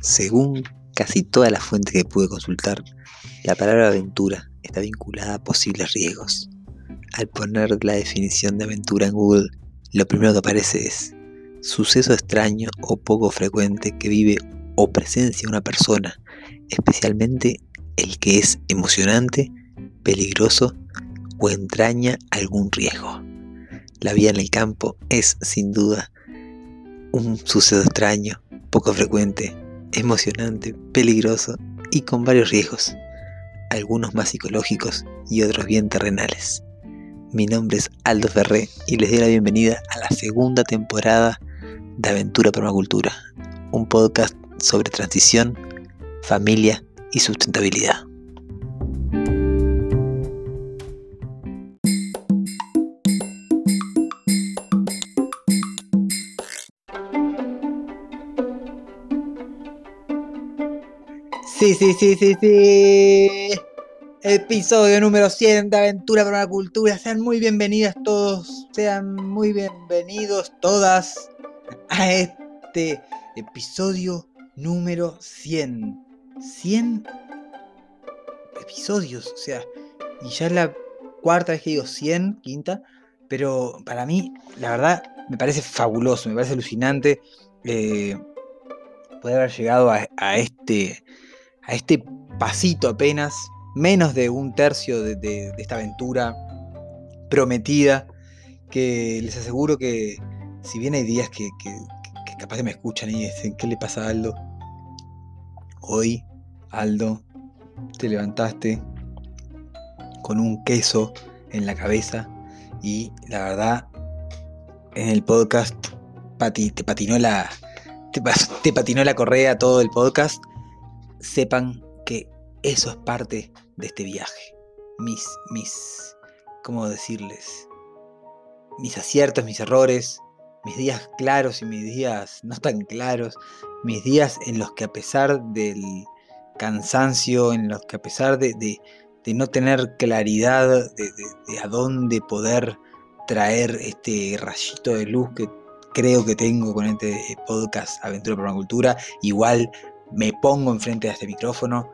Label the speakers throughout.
Speaker 1: Según casi todas las fuentes que pude consultar, la palabra aventura está vinculada a posibles riesgos. Al poner la definición de aventura en Google, lo primero que aparece es suceso extraño o poco frecuente que vive o presencia una persona, especialmente el que es emocionante, peligroso o entraña algún riesgo. La vida en el campo es, sin duda, un suceso extraño, poco frecuente, emocionante, peligroso y con varios riesgos, algunos más psicológicos y otros bien terrenales. Mi nombre es Aldo Ferré y les doy la bienvenida a la segunda temporada de Aventura Permacultura, un podcast sobre transición, familia y sustentabilidad. Sí, sí, sí, sí, sí. Episodio número 100 de Aventura para la Cultura. Sean muy bienvenidas todos, sean muy bienvenidos todas a este episodio número 100. 100 episodios, o sea, y ya es la cuarta vez que digo 100, quinta, pero para mí, la verdad, me parece fabuloso, me parece alucinante eh, poder haber llegado a este a este pasito apenas, menos de un tercio de, esta aventura prometida, que les aseguro que si bien hay días que, capaz que me escuchan y dicen, ¿qué le pasa a Aldo? Hoy, Aldo, te levantaste con un queso en la cabeza y la verdad, en el podcast te patinó la, te patinó la correa todo el podcast sepan que eso es parte de este viaje. Mis, mis, ¿cómo decirles? Mis aciertos, mis errores, mis días claros y mis días no tan claros, mis días en los que a pesar del cansancio, en los que a pesar de, no tener claridad de, de, a dónde poder traer este rayito de luz que creo que tengo con este podcast Aventura Permacultura, igual me pongo enfrente de este micrófono,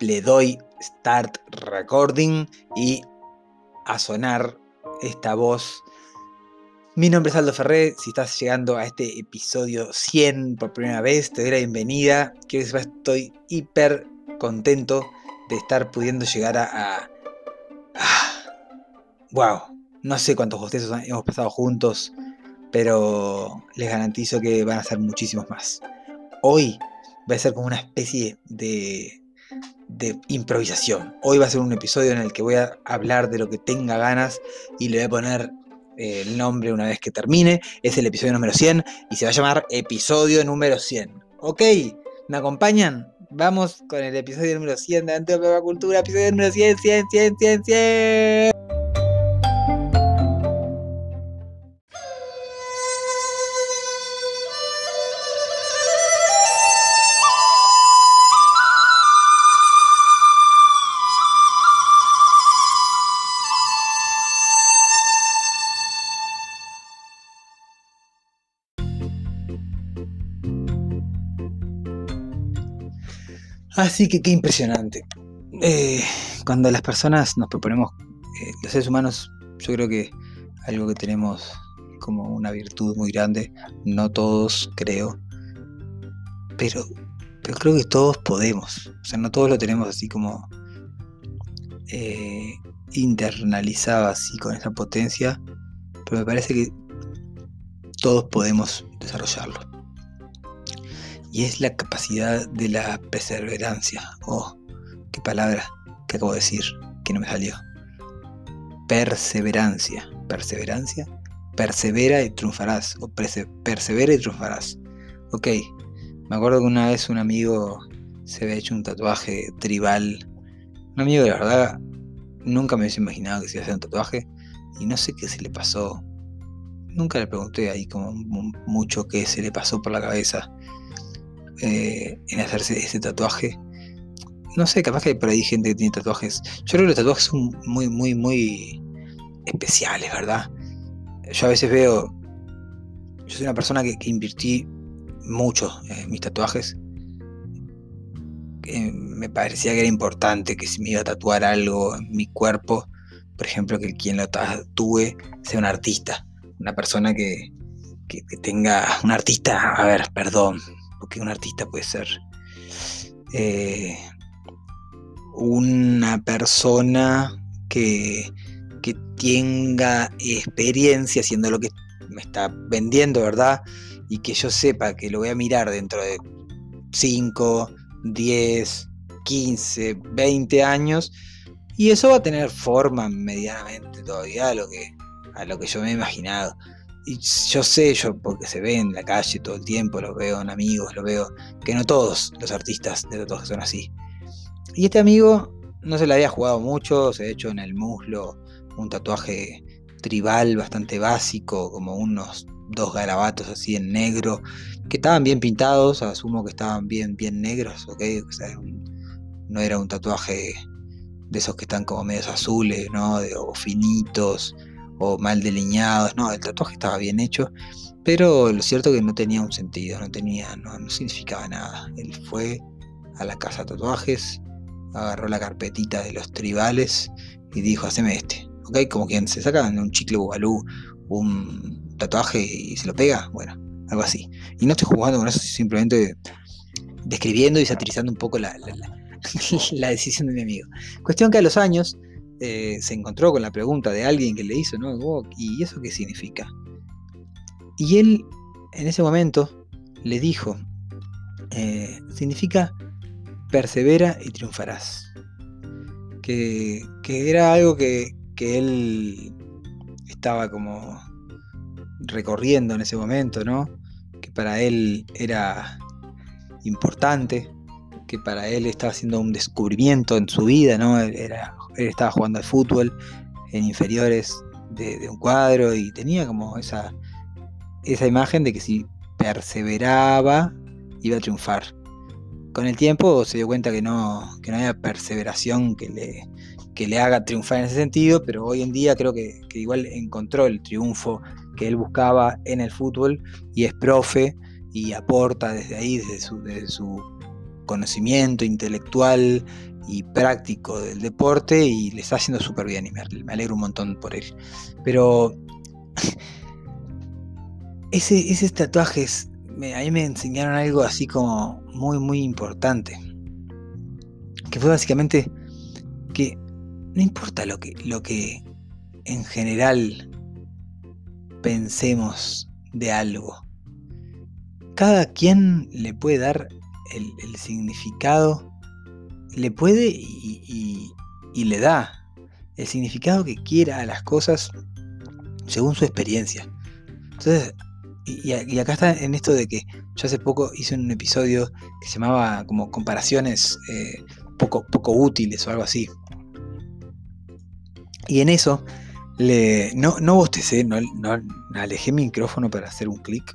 Speaker 1: le doy start recording y a sonar esta voz. Mi nombre es Aldo Ferré, si estás llegando a este episodio 100 por primera vez, te doy la bienvenida. Quiero que estoy hiper contento de estar pudiendo llegar a... wow, no sé cuántos bostezos hemos pasado juntos, pero les garantizo que van a ser muchísimos más. Hoy va a ser como una especie de, de improvisación. Hoy va a ser un episodio en el que voy a hablar de lo que tenga ganas y le voy a poner eh, el nombre una vez que termine. Es el episodio número 100 y se va a llamar episodio número 100. ¿Ok? ¿Me acompañan? Vamos con el episodio número 100 de Antigua Cultura, episodio número 100, 100, 100, 100, 100. Así que qué impresionante. Eh, cuando las personas nos proponemos, eh, los seres humanos, yo creo que algo que tenemos como una virtud muy grande, no todos creo, pero, pero creo que todos podemos, o sea, no todos lo tenemos así como eh, internalizado así con esa potencia, pero me parece que todos podemos desarrollarlo y es la capacidad de la perseverancia. Oh, qué palabra que acabo de decir, que no me salió. Perseverancia, perseverancia, persevera y triunfarás, o persevera y triunfarás. Ok, me acuerdo que una vez un amigo se había hecho un tatuaje tribal. Un amigo de la verdad nunca me hubiese imaginado que se iba a hacer un tatuaje y no sé qué se le pasó. Nunca le pregunté ahí como mucho qué se le pasó por la cabeza. Eh, en hacerse ese tatuaje. No sé, capaz que hay por ahí gente que tiene tatuajes. Yo creo que los tatuajes son muy, muy, muy especiales, ¿verdad? Yo a veces veo. Yo soy una persona que, invirtí mucho en mis tatuajes. eh, me parecía que era importante que si me iba a tatuar algo en mi cuerpo, por ejemplo, que quien lo tatúe sea un artista, una persona que, que, tenga, un artista, a ver, perdón, porque un artista puede ser eh, una persona que, que tenga experiencia haciendo lo que me está vendiendo, ¿verdad? Y que yo sepa que lo voy a mirar dentro de 5, 10, 15, 20 años. Y eso va a tener forma medianamente todavía a lo que, a lo que yo me he imaginado. Y yo sé, yo porque se ve en la calle todo el tiempo, lo veo en amigos, lo veo, que no todos los artistas de tatuajes son así. Y este amigo no se le había jugado mucho, se ha hecho en el muslo un tatuaje tribal bastante básico, como unos dos garabatos así en negro, que estaban bien pintados, asumo que estaban bien, bien negros, ¿ok? no era un tatuaje de esos que están como medios azules, ¿no? o finitos, o mal delineados, no, el tatuaje estaba bien hecho, pero lo cierto es que no tenía un sentido, no tenía, no, no significaba nada. Él fue a la casa de tatuajes, agarró la carpetita de los tribales y dijo, haceme este, ¿ok? Como quien se saca un chicle bubalú, un tatuaje y se lo pega, bueno, algo así. Y no estoy jugando con eso, simplemente describiendo y satirizando un poco la, la, decisión de mi amigo. Cuestión que a los años eh, se encontró con la pregunta de alguien que le hizo, ¿no? ¿Y eso qué significa? Y él en ese momento le dijo, eh, significa persevera y triunfarás. Que, que era algo que, que él estaba como recorriendo en ese momento, ¿no? Que para él era importante, que para él estaba haciendo un descubrimiento en su vida, ¿no? Era, él estaba jugando al fútbol en inferiores de, un cuadro y tenía como esa, esa imagen de que si perseveraba iba a triunfar. Con el tiempo se dio cuenta que no, que no había perseveración que le, que le haga triunfar en ese sentido, pero hoy en día creo que, igual encontró el triunfo que él buscaba en el fútbol y es profe y aporta desde ahí, desde su, conocimiento intelectual y práctico del deporte y le está haciendo súper bien y me, alegro un montón por él. Pero ese, esos tatuajes a mí me enseñaron algo así como muy, muy importante. Que fue básicamente que no importa lo que, lo que en general pensemos de algo. Cada quien le puede dar el, significado, le puede y, le da el significado que quiera a las cosas según su experiencia. Entonces, y, acá está en esto de que yo hace poco hice un episodio que se llamaba como comparaciones eh, poco, poco útiles o algo así. Y en eso, le, no, no bostecé, no, alejé mi micrófono para hacer un clic,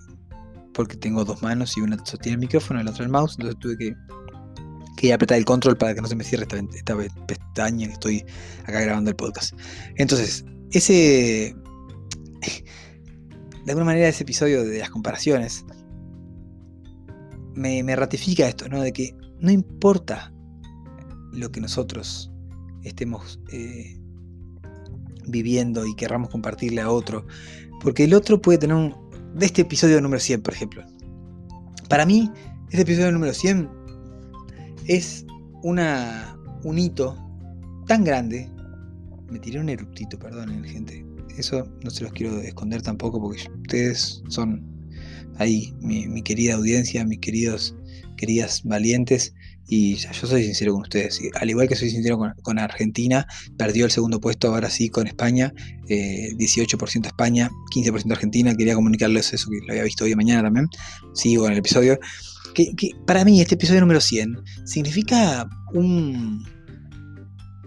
Speaker 1: porque tengo dos manos y una sostiene el micrófono y la otra el mouse, entonces tuve que, que apretar el control para que no se me cierre esta, pestaña que estoy acá grabando el podcast. Entonces, ese, de alguna manera ese episodio de las comparaciones me, ratifica esto, ¿no? De que no importa lo que nosotros estemos eh, viviendo y querramos compartirle a otro. Porque el otro puede tener un... De este episodio número 100, por ejemplo. Para mí, este episodio número 100 es una, un hito tan grande. Me tiré un eruptito, perdonen, gente. Eso no se los quiero esconder tampoco porque ustedes son ahí, mi, mi querida audiencia, mis queridos, queridas valientes. Y yo soy sincero con ustedes, al igual que soy sincero con, Argentina, perdió el segundo puesto ahora sí con España, 18% eh, España, 15% Argentina, quería comunicarles eso que lo había visto hoy mañana también, sigo en el episodio, que, para mí este episodio número 100 significa un,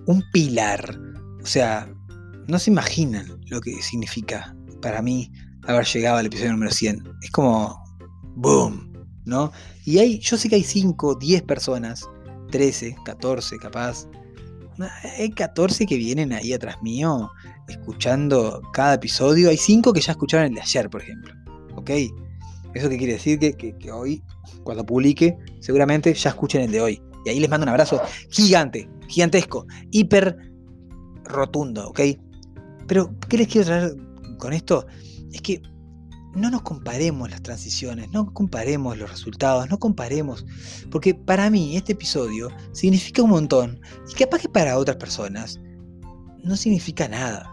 Speaker 1: un pilar, o sea, no se imaginan lo que significa para mí haber llegado al episodio número 100, es como, boom, ¿no? Y hay, yo sé que hay 5, 10 personas, 13, 14 capaz. Hay 14 que vienen ahí atrás mío escuchando cada episodio. Hay 5 que ya escucharon el de ayer, por ejemplo. ¿Ok? ¿Eso qué quiere decir? Que, que, hoy, cuando publique, seguramente ya escuchen el de hoy. Y ahí les mando un abrazo gigante, gigantesco, hiper rotundo, ¿ok? Pero, ¿qué les quiero traer con esto? Es que no nos comparemos las transiciones, no comparemos los resultados, no comparemos, porque para mí este episodio significa un montón y capaz que para otras personas no significa nada.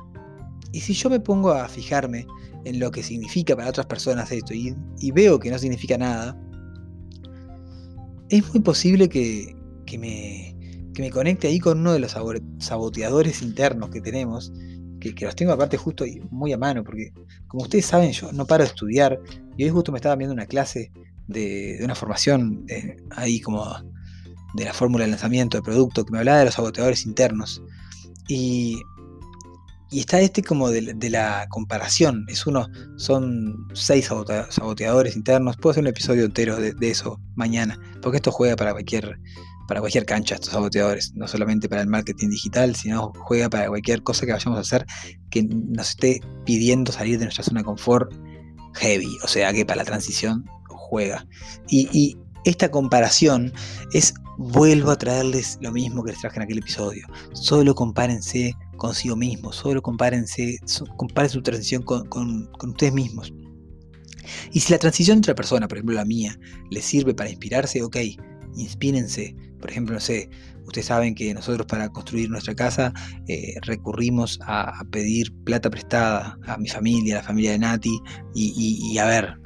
Speaker 1: Y si yo me pongo a fijarme en lo que significa para otras personas esto y, veo que no significa nada, es muy posible que, me, que me conecte ahí con uno de los saboteadores internos que tenemos que, los tengo aparte justo muy a mano, porque como ustedes saben, yo no paro de estudiar, y hoy justo me estaba viendo una clase de, una formación ahí como de la fórmula de lanzamiento de producto, que me hablaba de los saboteadores internos. Y, y está este como de, la comparación, es uno, son seis saboteadores internos, puedo hacer un episodio entero de, eso mañana, porque esto juega para cualquier para cualquier cancha estos saboteadores, no solamente para el marketing digital, sino juega para cualquier cosa que vayamos a hacer que nos esté pidiendo salir de nuestra zona de confort heavy, o sea que para la transición juega. Y, esta comparación es, vuelvo a traerles lo mismo que les traje en aquel episodio, solo compárense consigo mismos, solo compárense, comparen su transición con, ustedes mismos. Y si la transición de otra persona, por ejemplo la mía, les sirve para inspirarse, ok, inspírense. Por ejemplo, no sé, ustedes saben que nosotros para construir nuestra casa eh, recurrimos a, pedir plata prestada a mi familia, a la familia de Nati, y, a ver,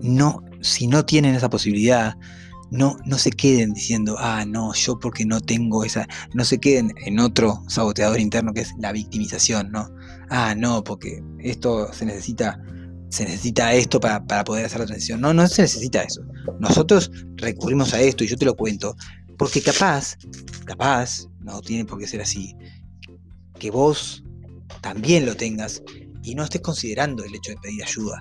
Speaker 1: no, si no tienen esa posibilidad, no, no se queden diciendo, ah, no, yo porque no tengo esa, no se queden en otro saboteador interno que es la victimización, ¿no? Ah, no, porque esto se necesita se necesita esto para, poder hacer la transición. No, no se necesita eso. Nosotros recurrimos a esto y yo te lo cuento, porque capaz, capaz, no tiene por qué ser así, que vos también lo tengas y no estés considerando el hecho de pedir ayuda,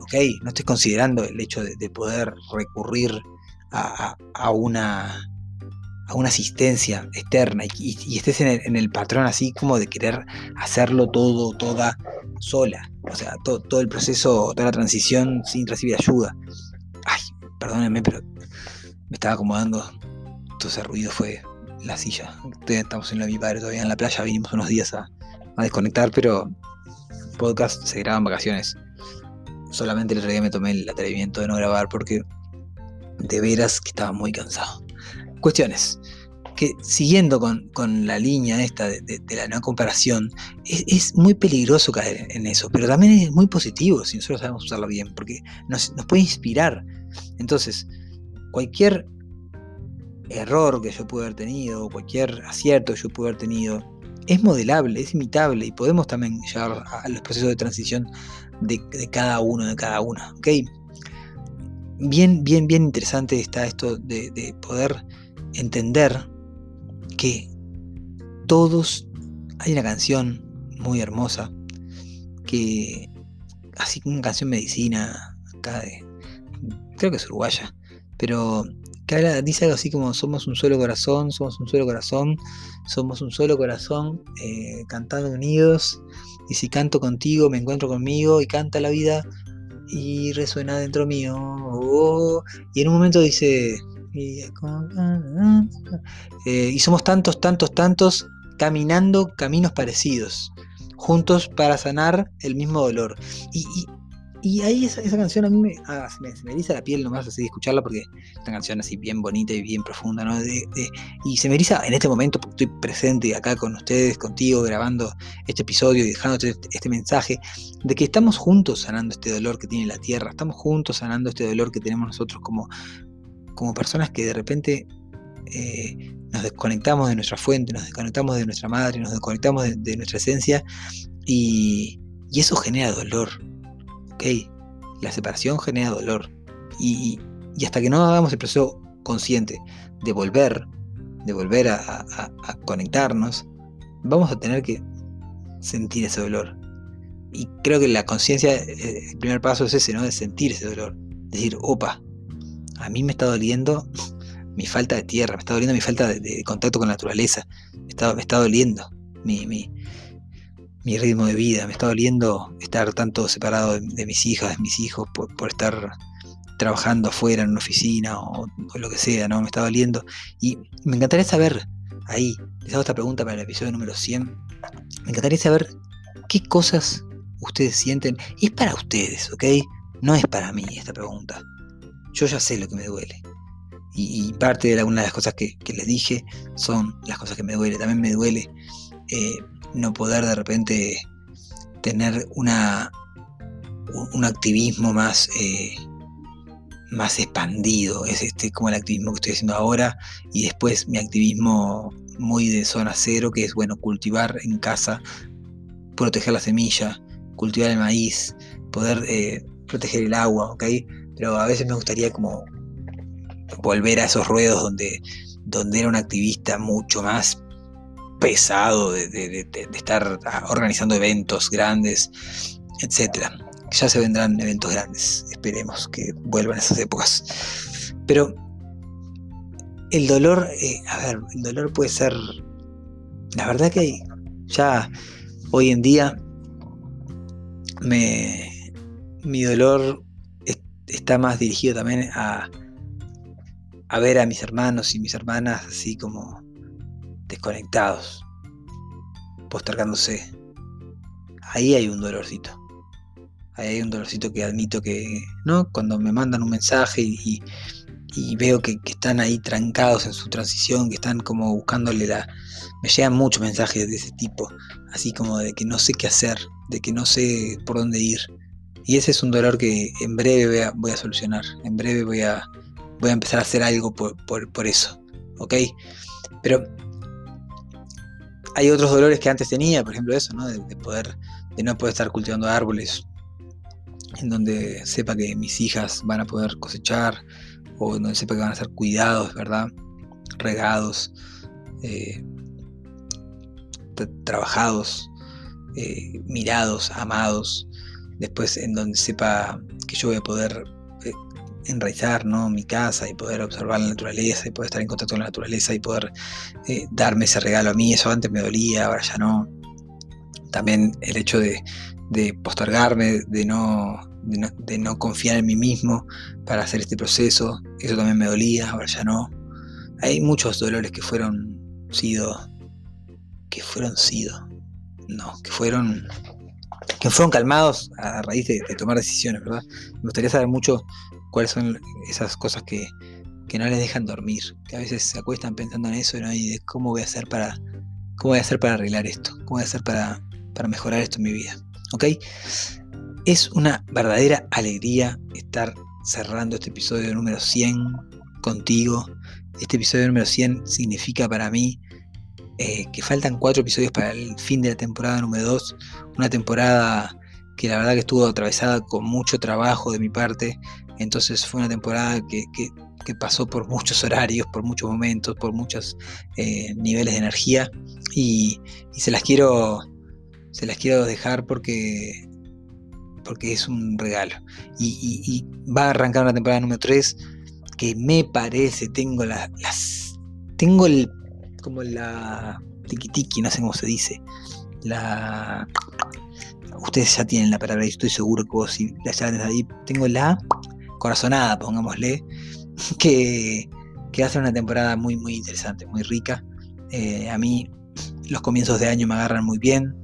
Speaker 1: ¿ok? No estés considerando el hecho de, poder recurrir a, una a una asistencia externa y, estés en el, patrón así como de querer hacerlo todo, toda sola. O sea, todo, el proceso, toda la transición sin recibir ayuda. Ay, perdónenme, pero me estaba acomodando. Todo ese ruido fue la silla. Estamos en la mi padre todavía en la playa, vinimos unos días a, desconectar, pero podcast se graban vacaciones. Solamente el otro día me tomé el atrevimiento de no grabar porque de veras que estaba muy cansado. Cuestiones que siguiendo con, la línea esta de, la no comparación, es, muy peligroso caer en eso, pero también es muy positivo si nosotros sabemos usarlo bien, porque nos, puede inspirar. Entonces, cualquier error que yo pueda haber tenido, cualquier acierto que yo pueda haber tenido, es modelable, es imitable y podemos también llegar a los procesos de transición de, cada uno, de cada una. ¿ok? Bien, bien, bien interesante está esto de, de poder entender que todos, hay una canción muy hermosa, que así una canción medicina, acá de, creo que es uruguaya, pero que dice algo así como somos un solo corazón, somos un solo corazón, somos un solo corazón, eh, cantando unidos, y si canto contigo, me encuentro conmigo, y canta la vida, y resuena dentro mío, oh, y en un momento dice, eh, y somos tantos, tantos, tantos caminando caminos parecidos, juntos para sanar el mismo dolor. Ahí esa, canción a mí ah, me, se me, eriza la piel nomás así de escucharla porque es una canción así bien bonita y bien profunda, ¿no? y se me eriza en este momento porque estoy presente acá con ustedes, contigo, grabando este episodio y dejándote este, este mensaje de que estamos juntos sanando este dolor que tiene la tierra, estamos juntos sanando este dolor que tenemos nosotros como, como personas que de repente eh, nos desconectamos de nuestra fuente, nos desconectamos de nuestra madre, nos desconectamos de, nuestra esencia y, eso genera dolor. ¿Ok? La separación genera dolor. Y, hasta que no hagamos el proceso consciente de volver, de volver a, conectarnos, vamos a tener que sentir ese dolor. Y creo que la conciencia, eh, el primer paso es ese, ¿no? De sentir ese dolor. Decir, opa, a mí me está doliendo mi falta de tierra, me está doliendo mi falta de, contacto con la naturaleza, me está, me está doliendo mi, mi, ritmo de vida, me está doliendo estar tanto separado de, mis hijas, de mis hijos, por, estar trabajando afuera en una oficina o, lo que sea, ¿no? Me está doliendo. Y me encantaría saber, ahí, les hago esta pregunta para el episodio número 100, me encantaría saber qué cosas ustedes sienten. Es para ustedes, ¿ok? No es para mí esta pregunta. Yo ya sé lo que me duele. Y, parte de alguna de las cosas que, les dije son las cosas que me duele. También me duele eh, no poder de repente tener una, un activismo más, eh, más expandido. Es este como el activismo que estoy haciendo ahora. Y después mi activismo muy de zona cero, que es bueno, cultivar en casa, proteger la semilla, cultivar el maíz, poder eh, proteger el agua, ¿ok? Pero a veces me gustaría como volver a esos ruedos donde, donde era un activista mucho más pesado de, estar organizando eventos grandes, etcétera. Ya se vendrán eventos grandes, esperemos que vuelvan esas épocas. Pero el dolor, eh, a ver, el dolor puede ser, la verdad que ya hoy en día me, mi dolor está más dirigido también a, a ver a mis hermanos y mis hermanas así como desconectados, postergándose. Ahí hay un dolorcito. Ahí hay un dolorcito que admito que, ¿no? Cuando me mandan un mensaje y, veo que, están ahí trancados en su transición, que están como buscándole la... Me llegan muchos mensajes de ese tipo, así como de que no sé qué hacer, de que no sé por dónde ir. Y ese es un dolor que en breve voy a, solucionar, en breve voy a, voy a empezar a hacer algo por, por eso, ¿ok? Pero hay otros dolores que antes tenía, por ejemplo eso, ¿no? De, poder, de no poder estar cultivando árboles en donde sepa que mis hijas van a poder cosechar o en donde sepa que van a ser cuidados, ¿verdad? Regados, eh, trabajados, eh, mirados, amados. Después en donde sepa que yo voy a poder enraizar ¿no? mi casa y poder observar la naturaleza y poder estar en contacto con la naturaleza y poder eh, darme ese regalo a mí. Eso antes me dolía, ahora ya no. También el hecho de, postergarme, de no, de no, confiar en mí mismo para hacer este proceso, eso también me dolía, ahora ya no. Hay muchos dolores que fueron sido, que fueron sido, no, que fueron que fueron calmados a raíz de, de, tomar decisiones, ¿verdad? Me gustaría saber mucho cuáles son esas cosas que, no les dejan dormir, que a veces se acuestan pensando en eso y de cómo voy a hacer para, cómo voy a hacer para arreglar esto, cómo voy a hacer para, para mejorar esto en mi vida. ¿Ok? Es una verdadera alegría estar cerrando este episodio número 100 contigo. Este episodio número 100 significa para mí eh, que faltan cuatro episodios para el fin de la temporada número 2. Una temporada que la verdad que estuvo atravesada con mucho trabajo de mi parte, entonces fue una temporada que, pasó por muchos horarios, por muchos momentos, por muchos eh, niveles de energía. Y, se las quiero se las quiero dejar porque porque es un regalo. Y, va a arrancar una temporada número 3 que me parece tengo las tengo el como la tiki tiki no sé cómo se dice. La ustedes ya tienen la palabra y estoy seguro que vos si la llaves ahí. Tengo la corazonada, pongámosle, que, que ser una temporada muy, muy interesante, muy rica. Eh, a mí los comienzos de año me agarran muy bien.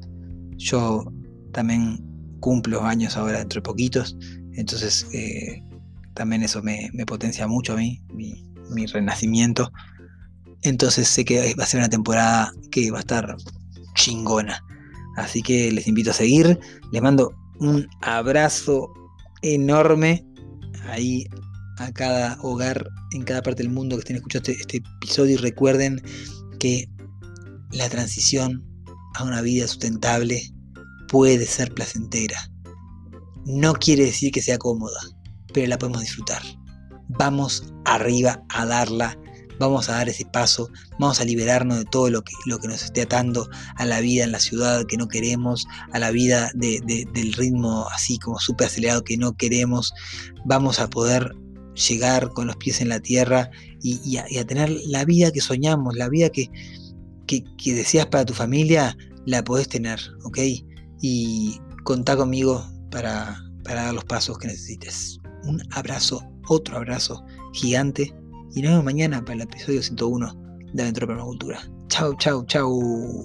Speaker 1: Yo también cumplo años ahora dentro de poquitos, entonces eh, también eso me, potencia mucho a mí, mi, mi renacimiento. Entonces sé que va a ser una temporada que va a estar chingona. Así que les invito a seguir. Les mando un abrazo enorme ahí a cada hogar en cada parte del mundo que estén escuchando este, este, episodio y recuerden que la transición a una vida sustentable puede ser placentera. No quiere decir que sea cómoda, pero la podemos disfrutar. Vamos arriba a darla vamos a dar ese paso, vamos a liberarnos de todo lo que, lo que nos esté atando a la vida en la ciudad que no queremos, a la vida del ritmo así como súper acelerado que no queremos, vamos a poder llegar con los pies en la tierra y, a, tener la vida que soñamos, la vida que, que, deseas para tu familia, la podés tener, ¿ok? Y contá conmigo para, para dar los pasos que necesites. un abrazo, otro abrazo gigante. Y nos vemos mañana para el episodio 101 de Aventura Permacultura. Chau, chau, chau.